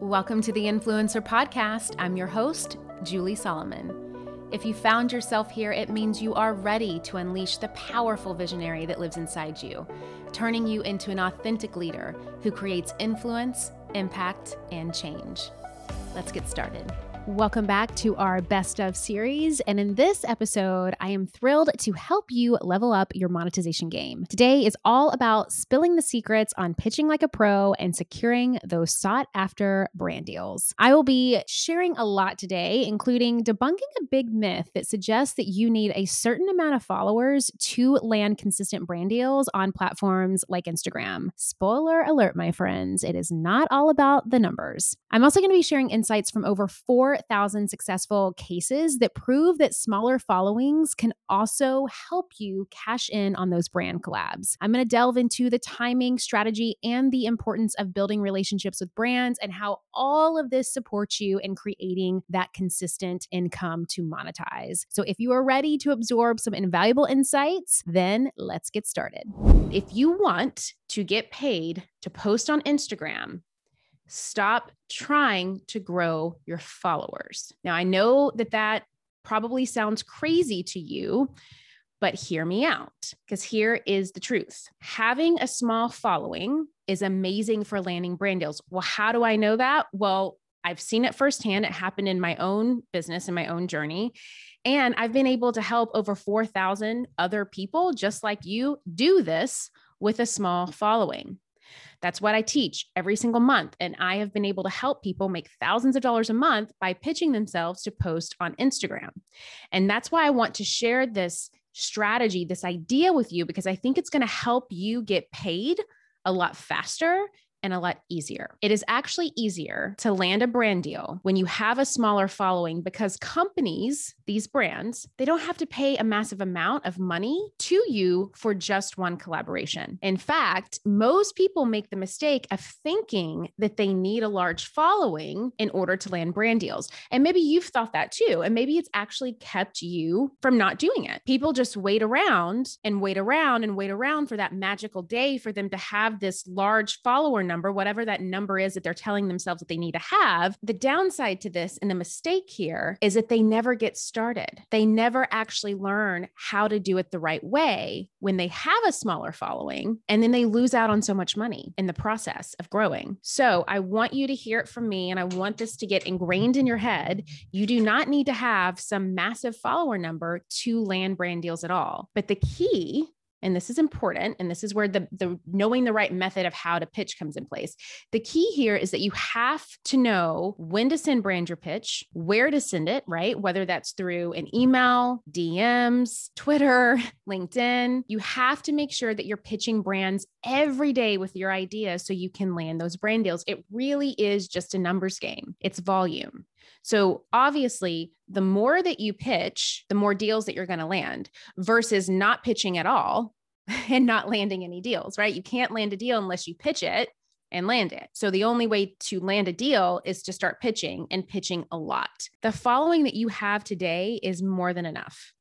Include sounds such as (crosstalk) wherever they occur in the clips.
Welcome to the Influencer Podcast. I'm your host, Julie Solomon. If you found yourself here, it means you are ready to unleash the powerful visionary that lives inside you, turning you into an authentic leader who creates influence, impact, and change. Let's get started. Welcome back to our Best of series. And in this episode, I am thrilled to help you level up your monetization game. Today is all about spilling the secrets on pitching like a pro and securing those sought after brand deals. I will be sharing a lot today, including debunking a big myth that suggests that you need a certain amount of followers to land consistent brand deals on platforms like Instagram. Spoiler alert, my friends, it is not all about the numbers. I'm also going to be sharing insights from over four 4,000 successful cases that prove that smaller followings can also help you cash in on those brand collabs. I'm going to delve into the timing, strategy, and the importance of building relationships with brands and how all of this supports you in creating that consistent income to monetize. So if you are ready to absorb some invaluable insights, then let's get started. If you want to get paid to post on Instagram, Stop trying to grow your followers. Now, I know that that probably sounds crazy to you, but hear me out because here is the truth. Having a small following is amazing for landing brand deals. Well, how do I know that? Well, I've seen it firsthand. It happened in my own business and my own journey. And I've been able to help over 4,000 other people just like you do this with a small following. That's what I teach every single month. And I have been able to help people make thousands of dollars a month by pitching themselves to post on Instagram. And that's why I want to share this strategy, this idea with you, because I think it's going to help you get paid a lot faster and a lot easier. It is actually easier to land a brand deal when you have a smaller following because companies, these brands, they don't have to pay a massive amount of money to you for just one collaboration. In fact, most people make the mistake of thinking that they need a large following in order to land brand deals. And maybe you've thought that too. And maybe it's actually kept you from not doing it. People just wait around and wait around and wait around for that magical day for them to have this large follower number number, whatever that number is that they're telling themselves that they need to have. The downside to this and the mistake here is that they never get started. They never actually learn how to do it the right way when they have a smaller following, and then they lose out on so much money in the process of growing. So I want you to hear it from me, and I want this to get ingrained in your head. You do not need to have some massive follower number to land brand deals at all. But the key and this is important and this is where the, the knowing the right method of how to pitch comes in place. The key here is that you have to know when to send brand your pitch where to send it right? Whether that's through an email dms twitter (laughs) linkedin. You have to make sure that you're pitching brands every day with your idea so you can land those brand deals. It really is just a numbers game. It's volume so obviously, the more that you pitch, the more deals that you're going to land versus not pitching at all (laughs) and not landing any deals, right? You can't land a deal unless you pitch it and land it. So the only way to land a deal is to start pitching and pitching a lot. The following that you have today is more than enough.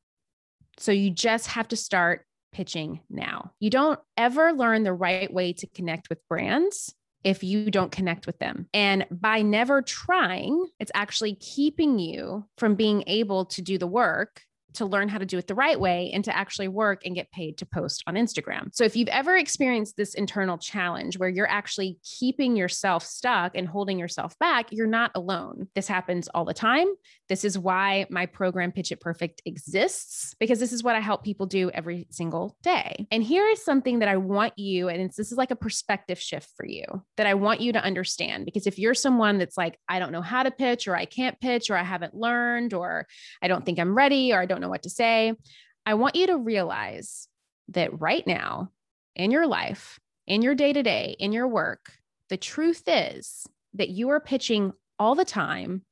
So you just have to start pitching now. You don't ever learn the right way to connect with brands if you don't connect with them. And by never trying, it's actually keeping you from being able to do the work to learn how to do it the right way and to actually work and get paid to post on Instagram. So if you've ever experienced this internal challenge where you're actually keeping yourself stuck and holding yourself back, you're not alone. This happens all the time. This is why my program Pitch It Perfect exists because this is what I help people do every single day. And here is something that I want you and this is like a perspective shift for you that I want you to understand because if you're someone that's like I don't know how to pitch or I can't pitch or I haven't learned or I don't think I'm ready or I don't know what to say. I want you to realize that right now in your life, in your day to day, in your work, the truth is that you are pitching all the time,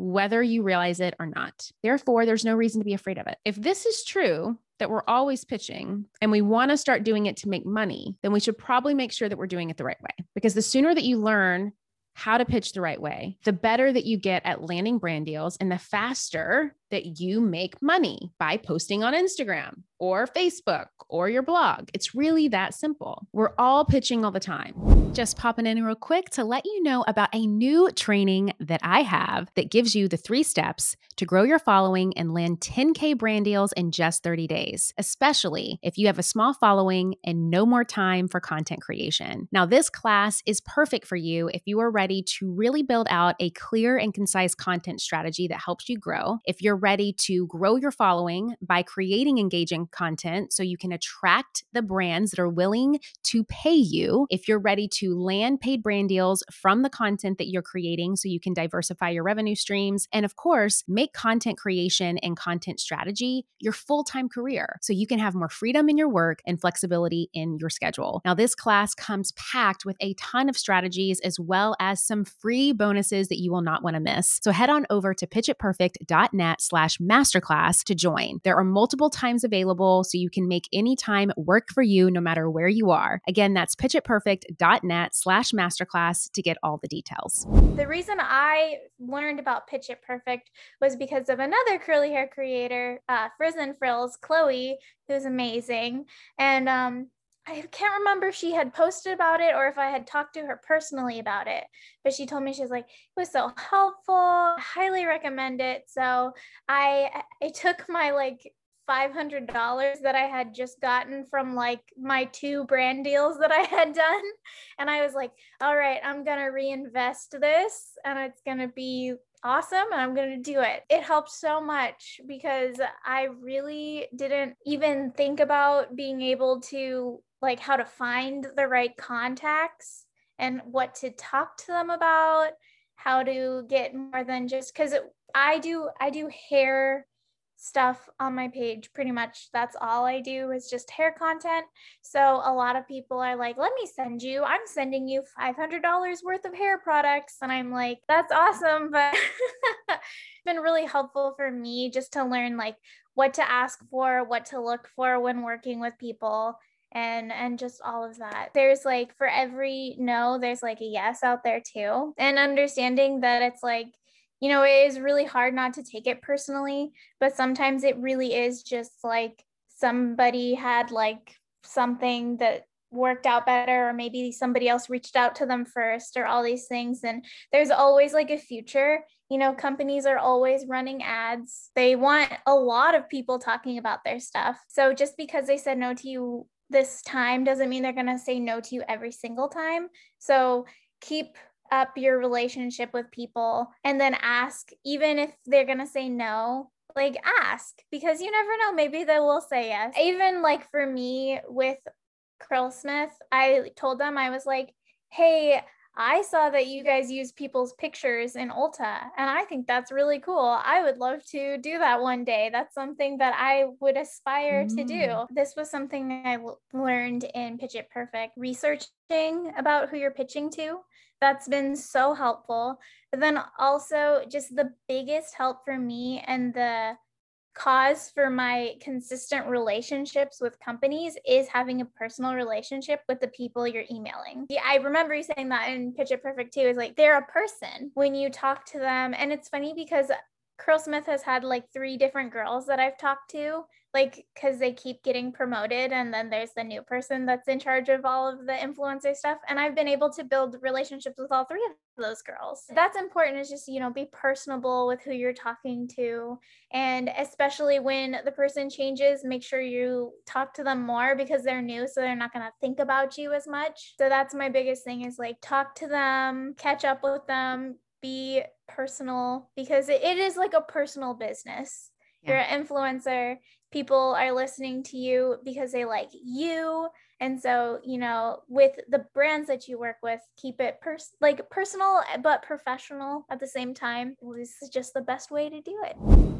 whether you realize it or not. Therefore, there's no reason to be afraid of it. If this is true, that we're always pitching and we want to start doing it to make money, then we should probably make sure that we're doing it the right way. Because the sooner that you learn how to pitch the right way, the better that you get at landing brand deals and the faster that you make money by posting on Instagram or Facebook or your blog. It's really that simple. We're all pitching all the time. Just popping in real quick to let you know about a new training that I have that gives you the three steps to grow your following and land 10K brand deals in just 30 days, especially if you have a small following and no more time for content creation. Now, this class is perfect for you if you are ready to really build out a clear and concise content strategy that helps you grow. If you're ready to grow your following by creating engaging content so you can attract the brands that are willing to pay you. If you're ready to land paid brand deals from the content that you're creating so you can diversify your revenue streams. And of course, make content creation and content strategy your full time career so you can have more freedom in your work and flexibility in your schedule. Now, this class comes packed with a ton of strategies as well as some free bonuses that you will not want to miss. So head on over to pitchitperfect.net slash masterclass to join. There are multiple times available so you can make any time work for you no matter where you are. Again, that's pitchitperfect.net slash masterclass to get all the details. The reason I learned about Pitch It Perfect was because of another curly hair creator, uh, Frizz and Frills, Chloe, who's amazing. And um, I can't remember if she had posted about it or if I had talked to her personally about it, but she told me she was like, it was so helpful. I highly recommend it. So I I took my like $500 that I had just gotten from like my two brand deals that I had done. And I was like, all right, I'm going to reinvest this and it's going to be awesome and I'm going to do it. It helped so much because I really didn't even think about being able to like how to find the right contacts and what to talk to them about, how to get more than just cuz I do I do hair stuff on my page. Pretty much that's all I do is just hair content. So a lot of people are like, let me send you, I'm sending you $500 worth of hair products. And I'm like, that's awesome. But it's (laughs) been really helpful for me just to learn like what to ask for, what to look for when working with people and and just all of that. There's like for every no there's like a yes out there too. And understanding that it's like you know, it is really hard not to take it personally, but sometimes it really is just like somebody had like something that worked out better or maybe somebody else reached out to them first or all these things. And there's always like a future. You know companies are always running ads. They want a lot of people talking about their stuff. So just because they said no to you this time doesn't mean they're going to say no to you every single time so keep up your relationship with people and then ask, even if they're going to say no, like ask because you never know. Maybe they will say yes. Even like for me with Curlsmith, I told them, I was like, hey, I saw that you guys use people's pictures in Ulta, and I think that's really cool. I would love to do that one day. That's something that I would aspire mm. to do. This was something I learned in Pitch It Perfect, researching about who you're pitching to that's been so helpful. But then also, just the biggest help for me and the cause for my consistent relationships with companies is having a personal relationship with the people you're emailing. Yeah, I remember you saying that in Pitch It Perfect too. Is like they're a person when you talk to them, and it's funny because Curlsmith has had like three different girls that I've talked to like because they keep getting promoted and then there's the new person that's in charge of all of the influencer stuff and i've been able to build relationships with all three of those girls. That's important is just you know be personable with who you're talking to and especially when the person changes make sure you talk to them more because they're new so they're not going to think about you as much. So that's my biggest thing is like talk to them catch up with them be personal because it, it is like a personal business. Yeah. you're an influencer. People are listening to you because they like you. And so you know with the brands that you work with keep it pers- like personal but professional at the same time this is just the best way to do it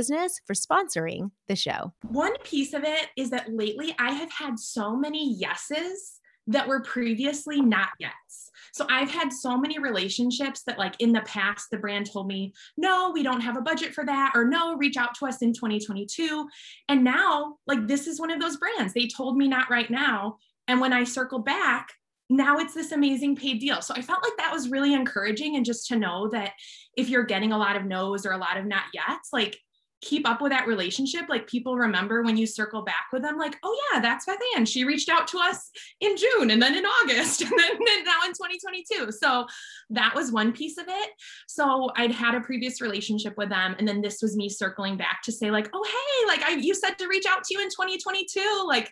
Business for sponsoring the show. One piece of it is that lately I have had so many yeses that were previously not yets. So I've had so many relationships that, like in the past, the brand told me, no, we don't have a budget for that, or no, reach out to us in 2022. And now, like, this is one of those brands. They told me not right now. And when I circle back, now it's this amazing paid deal. So I felt like that was really encouraging. And just to know that if you're getting a lot of no's or a lot of not yets, like keep up with that relationship like people remember when you circle back with them like oh yeah that's Beth Ann she reached out to us in June and then in August (laughs) and then, then now in 2022 so that was one piece of it. So I'd had a previous relationship with them and then this was me circling back to say like oh hey like I you said to reach out to you in 2022 like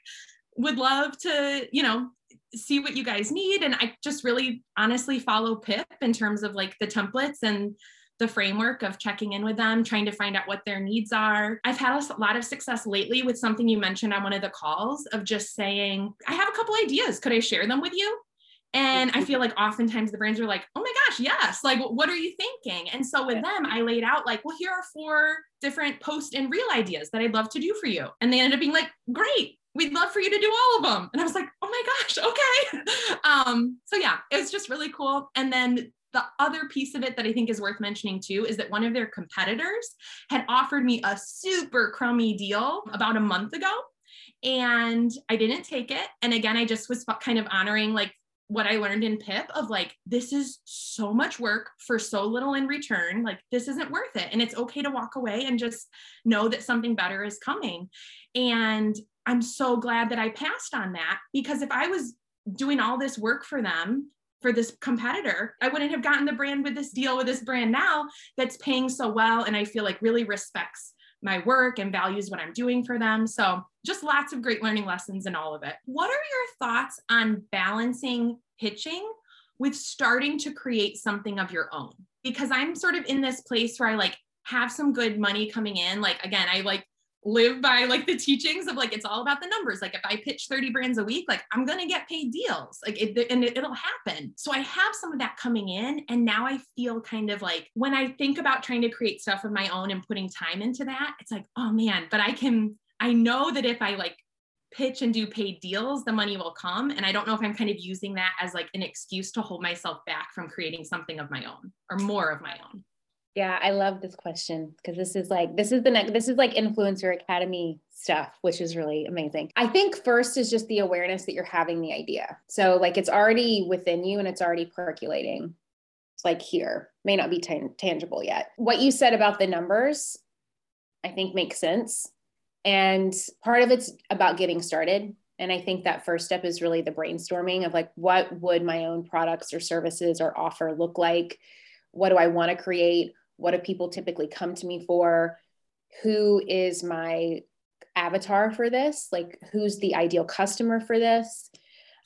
would love to you know see what you guys need. And I just really honestly follow Pip in terms of like the templates and the framework of checking in with them, trying to find out what their needs are. I've had a lot of success lately with something you mentioned on one of the calls of just saying, I have a couple ideas. Could I share them with you? And I feel like oftentimes the brands are like, oh my gosh, yes. Like, what are you thinking? And so with them, I laid out like, well, here are four different post and reel ideas that I'd love to do for you. And they ended up being like, great, we'd love for you to do all of them. And I was like, oh my gosh, okay. (laughs) um, so yeah, it was just really cool. And then the other piece of it that I think is worth mentioning too is that one of their competitors had offered me a super crummy deal about a month ago. And I didn't take it. And again, I just was kind of honoring like what I learned in PIP of like, this is so much work for so little in return. Like, this isn't worth it. And it's okay to walk away and just know that something better is coming. And I'm so glad that I passed on that because if I was doing all this work for them for this competitor. I wouldn't have gotten the brand with this deal with this brand now that's paying so well and I feel like really respects my work and values what I'm doing for them. So, just lots of great learning lessons in all of it. What are your thoughts on balancing pitching with starting to create something of your own? Because I'm sort of in this place where I like have some good money coming in. Like, again, I like live by like the teachings of like it's all about the numbers. Like if i pitch 30 brands a week like i'm to get paid deals. Like it, and it, it'll happen. So i have some of that coming in and now i feel kind of like when i think about trying to create stuff of my own and putting time into that it's like oh man but i can i know that if i like pitch and do paid deals the money will come. And i don't know if i'm kind of using that as like an excuse to hold myself back from creating something of my own or more of my own yeah, I love this question because this is like this is the next this is like influencer academy stuff, which is really amazing. I think first is just the awareness that you're having the idea. So like it's already within you and it's already percolating. It's like here, may not be t- tangible yet. What you said about the numbers, I think makes sense. And part of it's about getting started. And I think that first step is really the brainstorming of like, what would my own products or services or offer look like? What do I want to create? What do people typically come to me for? Who is my avatar for this? Like, who's the ideal customer for this?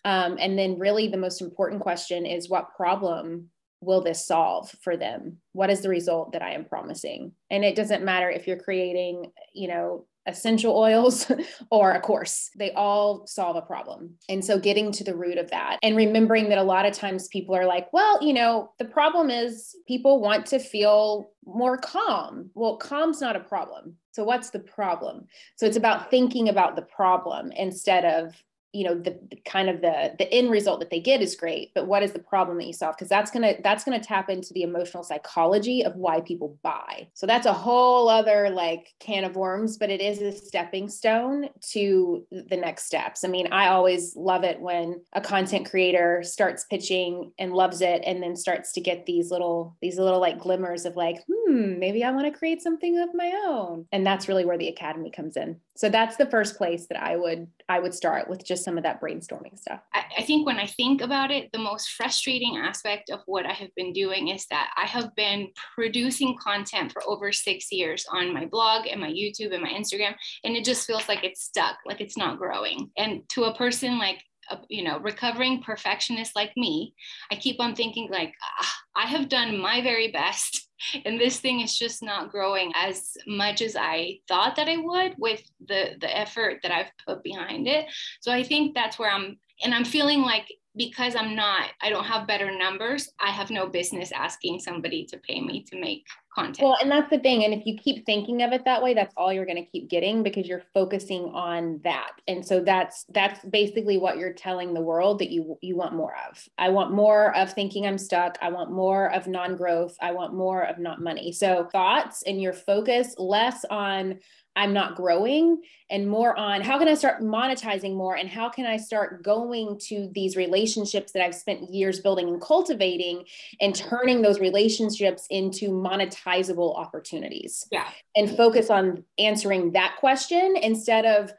Um, and then, really, the most important question is what problem will this solve for them? What is the result that I am promising? And it doesn't matter if you're creating, you know, essential oils (laughs) or a course. They all solve a problem. And so getting to the root of that and remembering that a lot of times people are like, well, you know, the problem is people want to feel more calm. Well, calm's not a problem. So what's the problem? So it's about thinking about the problem instead of you know the, the, kind of the the end result that they get is great but what is the problem that you solve? Because that's going to that's going to tap into the emotional psychology of why people buy. So that's a whole other like can of worms but it is a stepping stone to the next steps. I mean i always love it when a content creator starts pitching and loves it and then starts to get these little these little like glimmers of like hmm maybe i want to create something of my own. And that's really where the academy comes in so that's the first place that i would i would start with just some of that brainstorming stuff? I, I think when I think about it, the most frustrating aspect of what I have been doing is that I have been producing content for over six years on my blog and my YouTube and my Instagram, and it just feels like it's stuck, like it's not growing. And to a person like you know recovering perfectionist like me i keep on thinking like ah, i have done my very best (laughs) and this thing is just not growing as much as i thought that i would with the the effort that i've put behind it. So i think that's where i'm and i'm feeling like because i'm not i don't have better numbers i have no business asking somebody to pay me to make content. Well, and that's the thing. And if you keep thinking of it that way, that's all you're going to keep getting because you're focusing on that. And so that's that's basically what you're telling the world that you you want more of. I want more of thinking I'm stuck. I want more of non-growth. I want more of not money. So thoughts and your focus less on I'm not growing and more on how can I start monetizing more and how can I start going to these relationships that I've spent years building and cultivating and turning those relationships into monetizable opportunities. Yeah. And focus on answering that question instead of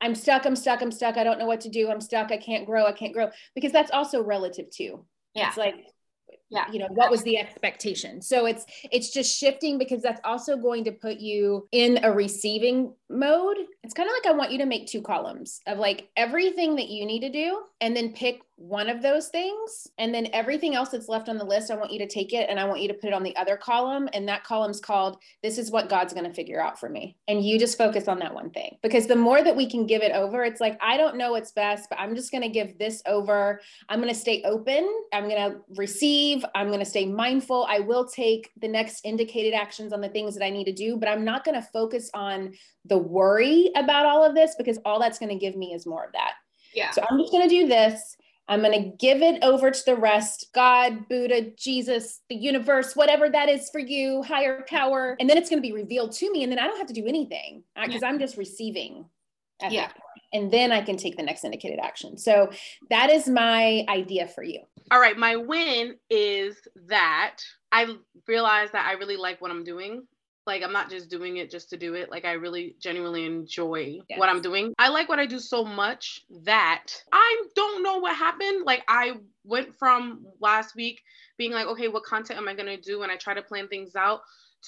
I'm stuck, I'm stuck, I'm stuck, I don't know what to do, I'm stuck, I can't grow, I can't grow because that's also relative too. Yeah. It's like yeah. you know what was the expectation? So it's it's just shifting because that's also going to put you in a receiving mode. It's kind of like i want you to make two columns of like everything that you need to do and then pick one of those things. And then everything else that's left on the list i want you to take it and i want you to put it on the other column. And that column's called this is what god's going to figure out for me. And you just focus on that one thing. Because the more that we can give it over it's like i don't know what's best but i'm just going to give this over. I'm going to stay open. I'm going to receive i'm going to stay mindful i will take the next indicated actions on the things that i need to do but i'm not going to focus on the worry about all of this because all that's going to give me is more of that yeah so i'm just going to do this I'm going to give it over to the rest God, Buddha, Jesus, the universe, whatever that is for you, higher power. And then it's going to be revealed to me. And then I don't have to do anything uh, because yeah. I'm just receiving yeah. And then I can take the next indicated action. So that is my idea for you. All right. My win is that I realize that I really like what I'm doing like i'm not just doing it just to do it like i really genuinely enjoy yes. what i'm doing. I like what i do so much that i don't know what happened like i went from last week being like okay what content am i going to do? and i try to plan things out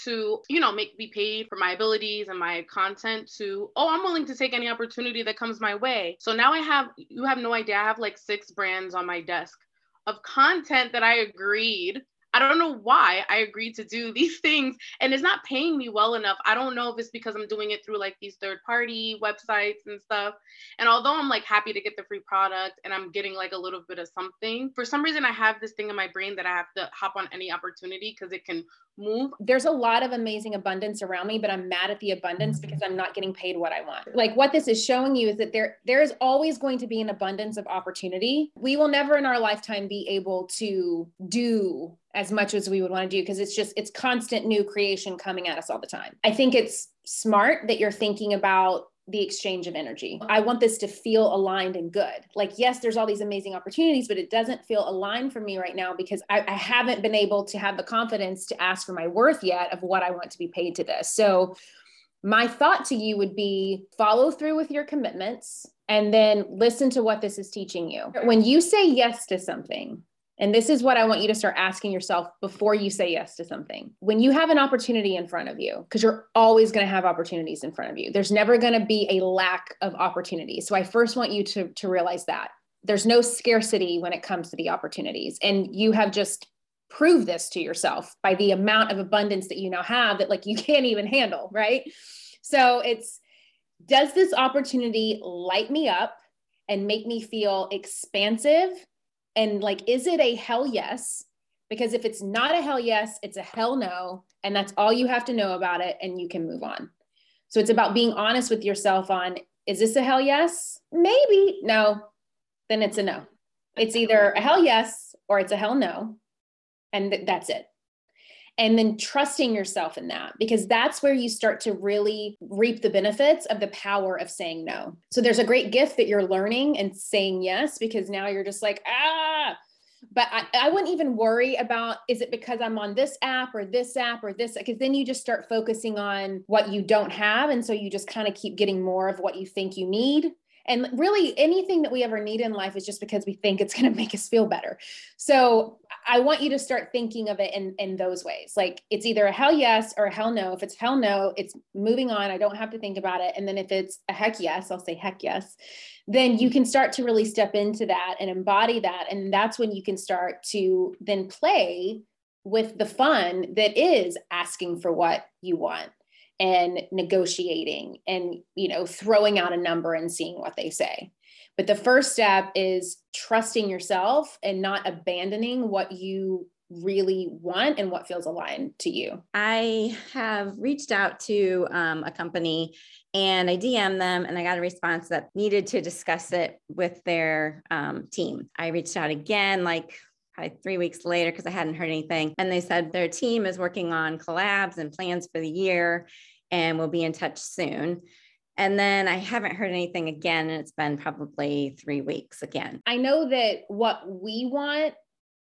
to you know make me paid for my abilities and my content to oh i'm willing to take any opportunity that comes my way. So now i have you have no idea i have like six brands on my desk of content that i agreed I don't know why I agreed to do (laughs) these things and it's not paying me well enough. I don't know if it's because I'm doing it through like these third party websites and stuff. And although I'm like happy to get the free product and I'm getting like a little bit of something, for some reason I have this thing in my brain that I have to hop on any opportunity because it can move. There's a lot of amazing abundance around me, but I'm mad at the abundance mm-hmm. because I'm not getting paid what I want. Like what this is showing you is that there there is always going to be an abundance of opportunity. We will never in our lifetime be able to do as much as we would want to do because it's just it's constant new creation coming at us all the time. I think it's smart that you're thinking about the exchange of energy. I want this to feel aligned and good. Like, yes, there's all these amazing opportunities, but it doesn't feel aligned for me right now because I, I, haven't been able to have the confidence to ask for my worth yet of what I want to be paid to this. So, my thought to you would be follow through with your commitments and then listen to what this is teaching you. When you say yes to something, and this is what I want you to start asking yourself before you say yes to something. When you have an opportunity in front of you, because you're always going to have opportunities in front of you, there's never going to be a lack of opportunity. So I first want you to, to realize that there's no scarcity when it comes to the opportunities. And you have just proved this to yourself by the amount of abundance that you now have that like you (laughs) can't even handle, right? So it's, does this opportunity light me up and make me feel expansive and like is it a hell yes because if it's not a hell yes it's a hell no and that's all you have to know about it and you can move on so it's about being honest with yourself on Is this a hell yes? Maybe. No. Then it's a no. It's either a hell yes or it's a hell no. And th- that's it. And then trusting yourself in that, because that's where you start to really reap the benefits of the power of saying no. So there's a great gift that you're learning and saying yes, because now you're just like, ah, but I, I wouldn't even worry about is it because I'm on this app or this app or this because then you just start focusing on what you don't have and so you just kind of keep getting more of what you think you need and really anything that we ever need in life is just because we think it's going (laughs) to make us feel better. So i want you to start thinking of it in in those ways. Like it's either a hell yes or a hell no. If it's hell no it's moving on. I don't have to think about it. And then if it's a heck yes i'll say heck yes. Then you can start to really step into that and embody that. And that's when you can start to then play with the fun that is asking for what you want and negotiating and you know throwing out a number and seeing what they say. But the first step is trusting yourself and not abandoning what you really want and what feels aligned to you. I have reached out to um, a company and i dm them and i got a response that needed to discuss it with their um, team. I reached out again like probably three weeks later because I hadn't heard anything. And they said their team is working on collabs and plans for the year and we'll be in touch soon. And then I haven't heard anything again, and it's been probably three weeks again. I know that what we want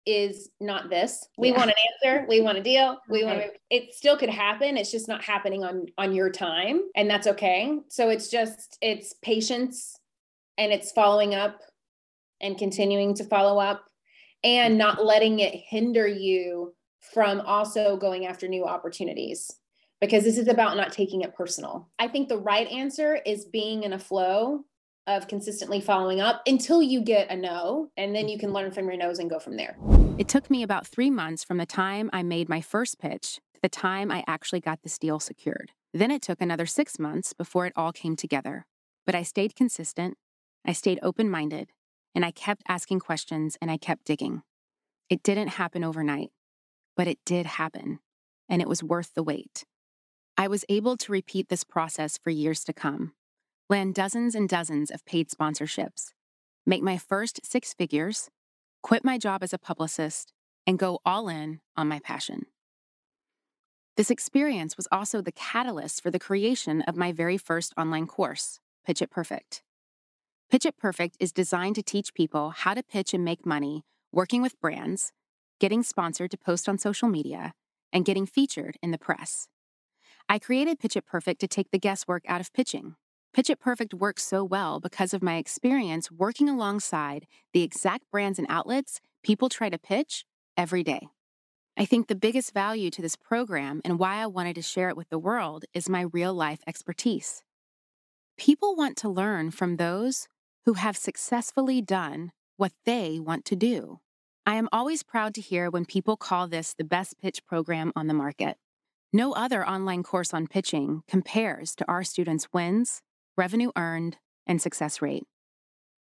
is not this. We yeah. want an answer. We want a deal. We want to, it still could happen. It's just not happening on on your time, and that's okay. So it's just it's patience, and it's following up, and continuing to follow up and not letting it hinder you from also going after new opportunities because this is about not taking it personal. I think the right answer is being in a flow of consistently following up until you get a no, and then you can learn from your no's and go from there. It took me about three months from the time I made my first pitch to the time I actually got this deal secured. Then it took another six months before it all came together. But I stayed consistent, I stayed open minded, and I kept asking questions and I kept digging. It didn't happen overnight, but it did happen, and it was worth the wait. I was able to repeat this process for years to come, land dozens and dozens of paid sponsorships, make my first six figures, quit my job as a publicist, and go all in on my passion. This experience was also the catalyst for the creation of my very first online course, Pitch It Perfect. Pitch It Perfect is designed to teach people how to pitch and make money working with brands, getting sponsored to post on social media, and getting featured in the press. I created Pitch It Perfect to take the guesswork out of pitching. Pitch It Perfect works so well because of my experience working alongside the exact brands and outlets people try to pitch every day. I think the biggest value to this program and why I wanted to share it with the world is my real life expertise. People want to learn from those who have successfully done what they want to do. I am always proud to hear when people call this the best pitch program on the market. No other online course on pitching compares to our students' wins, revenue earned, and success rate.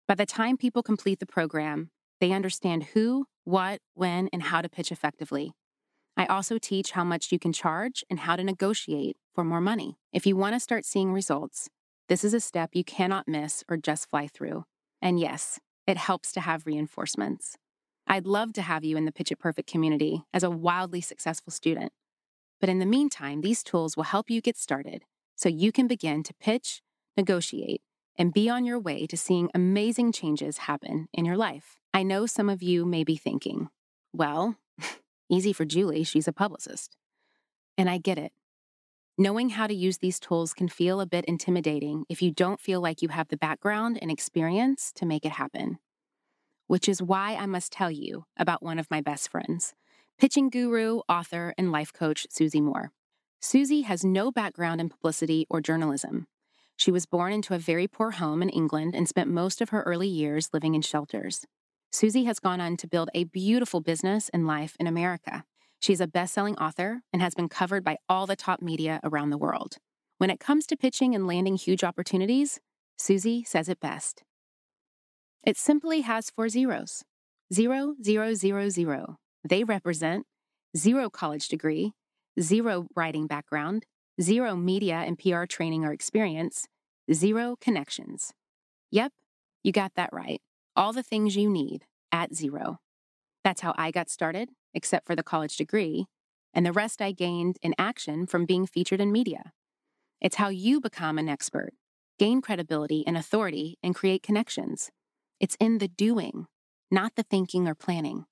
By the time people complete the program, they understand who, what, when, and how to pitch effectively. I also teach how much you can charge and how to negotiate for more money. If you want to start seeing results, this is a step you cannot miss or just fly through. And yes, it helps to have reinforcements. I'd love to have you in the Pitch It Perfect community as a wildly successful student. But in the meantime, these tools will help you get started so you can begin to pitch, negotiate, and be on your way to seeing amazing changes happen in your life. I know some of you may be thinking, well, (laughs) easy for Julie, she's a publicist. And I get it. Knowing how to use these tools can feel a bit intimidating if you don't feel like you have the background and experience to make it happen. Which is why I must tell you about one of my best friends, pitching guru, author, and life coach Susie Moore. Susie has no background in publicity or journalism. She was born into a very poor home in England and spent most of her early years living in shelters. Susie has gone on to build a beautiful business and life in America. She's a best selling author and has been covered by all the top media around the world. When it comes to pitching and landing huge opportunities, Susie says it best. It simply has four zeros zero, zero, zero, zero. They represent zero college degree, zero writing background, zero media and PR training or experience, zero connections. Yep, you got that right. All the things you need at zero. That's how I got started, except for the college degree, and the rest I gained in action from being featured in media. It's how you become an expert, gain credibility and authority, and create connections. It's in the doing, not the thinking or planning.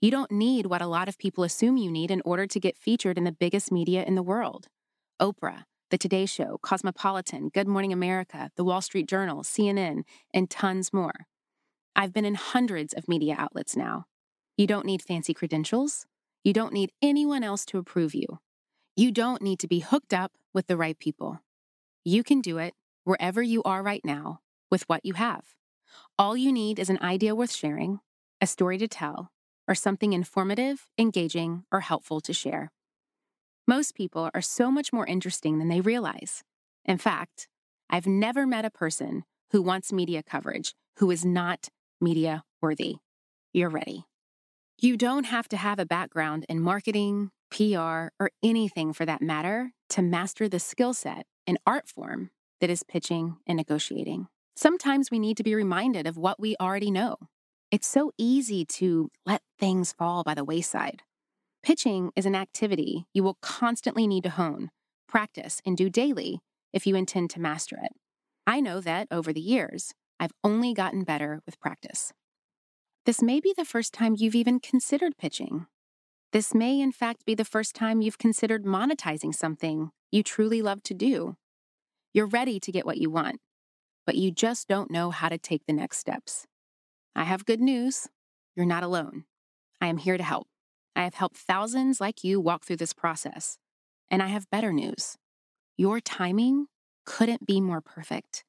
You don't need what a lot of people assume you need in order to get featured in the biggest media in the world Oprah, The Today Show, Cosmopolitan, Good Morning America, The Wall Street Journal, CNN, and tons more. I've been in hundreds of media outlets now. You don't need fancy credentials. You don't need anyone else to approve you. You don't need to be hooked up with the right people. You can do it wherever you are right now with what you have. All you need is an idea worth sharing, a story to tell, or something informative, engaging, or helpful to share. Most people are so much more interesting than they realize. In fact, I've never met a person who wants media coverage who is not media worthy. You're ready. You don't have to have a background in marketing, PR, or anything for that matter to master the skill set and art form that is pitching and negotiating. Sometimes we need to be reminded of what we already know. It's so easy to let things fall by the wayside. Pitching is an activity you will constantly need to hone, practice, and do daily if you intend to master it. I know that over the years, I've only gotten better with practice. This may be the first time you've even considered pitching. This may, in fact, be the first time you've considered monetizing something you truly love to do. You're ready to get what you want, but you just don't know how to take the next steps. I have good news. You're not alone. I am here to help. I have helped thousands like you walk through this process. And I have better news. Your timing couldn't be more perfect.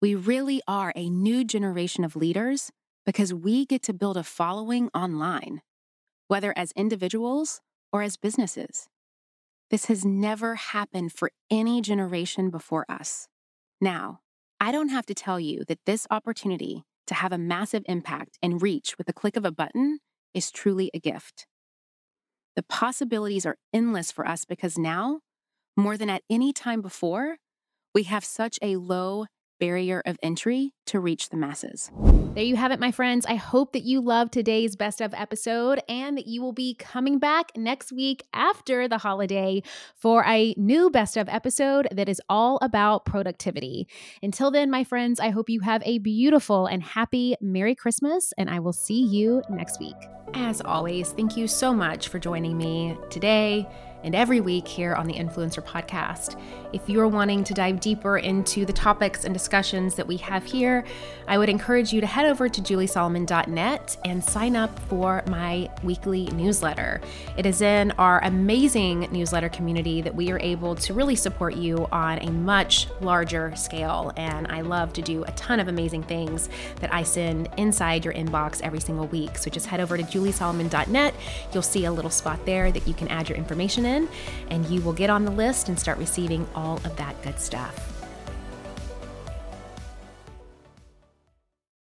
We really are a new generation of leaders because we get to build a following online, whether as individuals or as businesses. This has never happened for any generation before us. Now, I don't have to tell you that this opportunity to have a massive impact and reach with the click of a button is truly a gift. The possibilities are endless for us because now, more than at any time before, we have such a low barrier of entry to reach the masses. There you have it, my friends. I hope that you loved today's best of episode and that you will be coming back next week after the holiday for a new best of episode that is all about productivity. Until then, my friends, I hope you have a beautiful and happy Merry Christmas, and I will see you next week. As always, thank you so much for joining me today and every week here on the Influencer Podcast. If you're wanting to dive deeper into the topics and discussions that we have here, I would encourage you to head over to juliesolomon.net and sign up for my weekly newsletter. It is in our amazing newsletter community that we are able to really support you on a much larger scale. And I love to do a ton of amazing things that I send inside your inbox every single week. So just head over to juliesolomon.net. You'll see a little spot there that you can add your information in, and you will get on the list and start receiving all of that good stuff.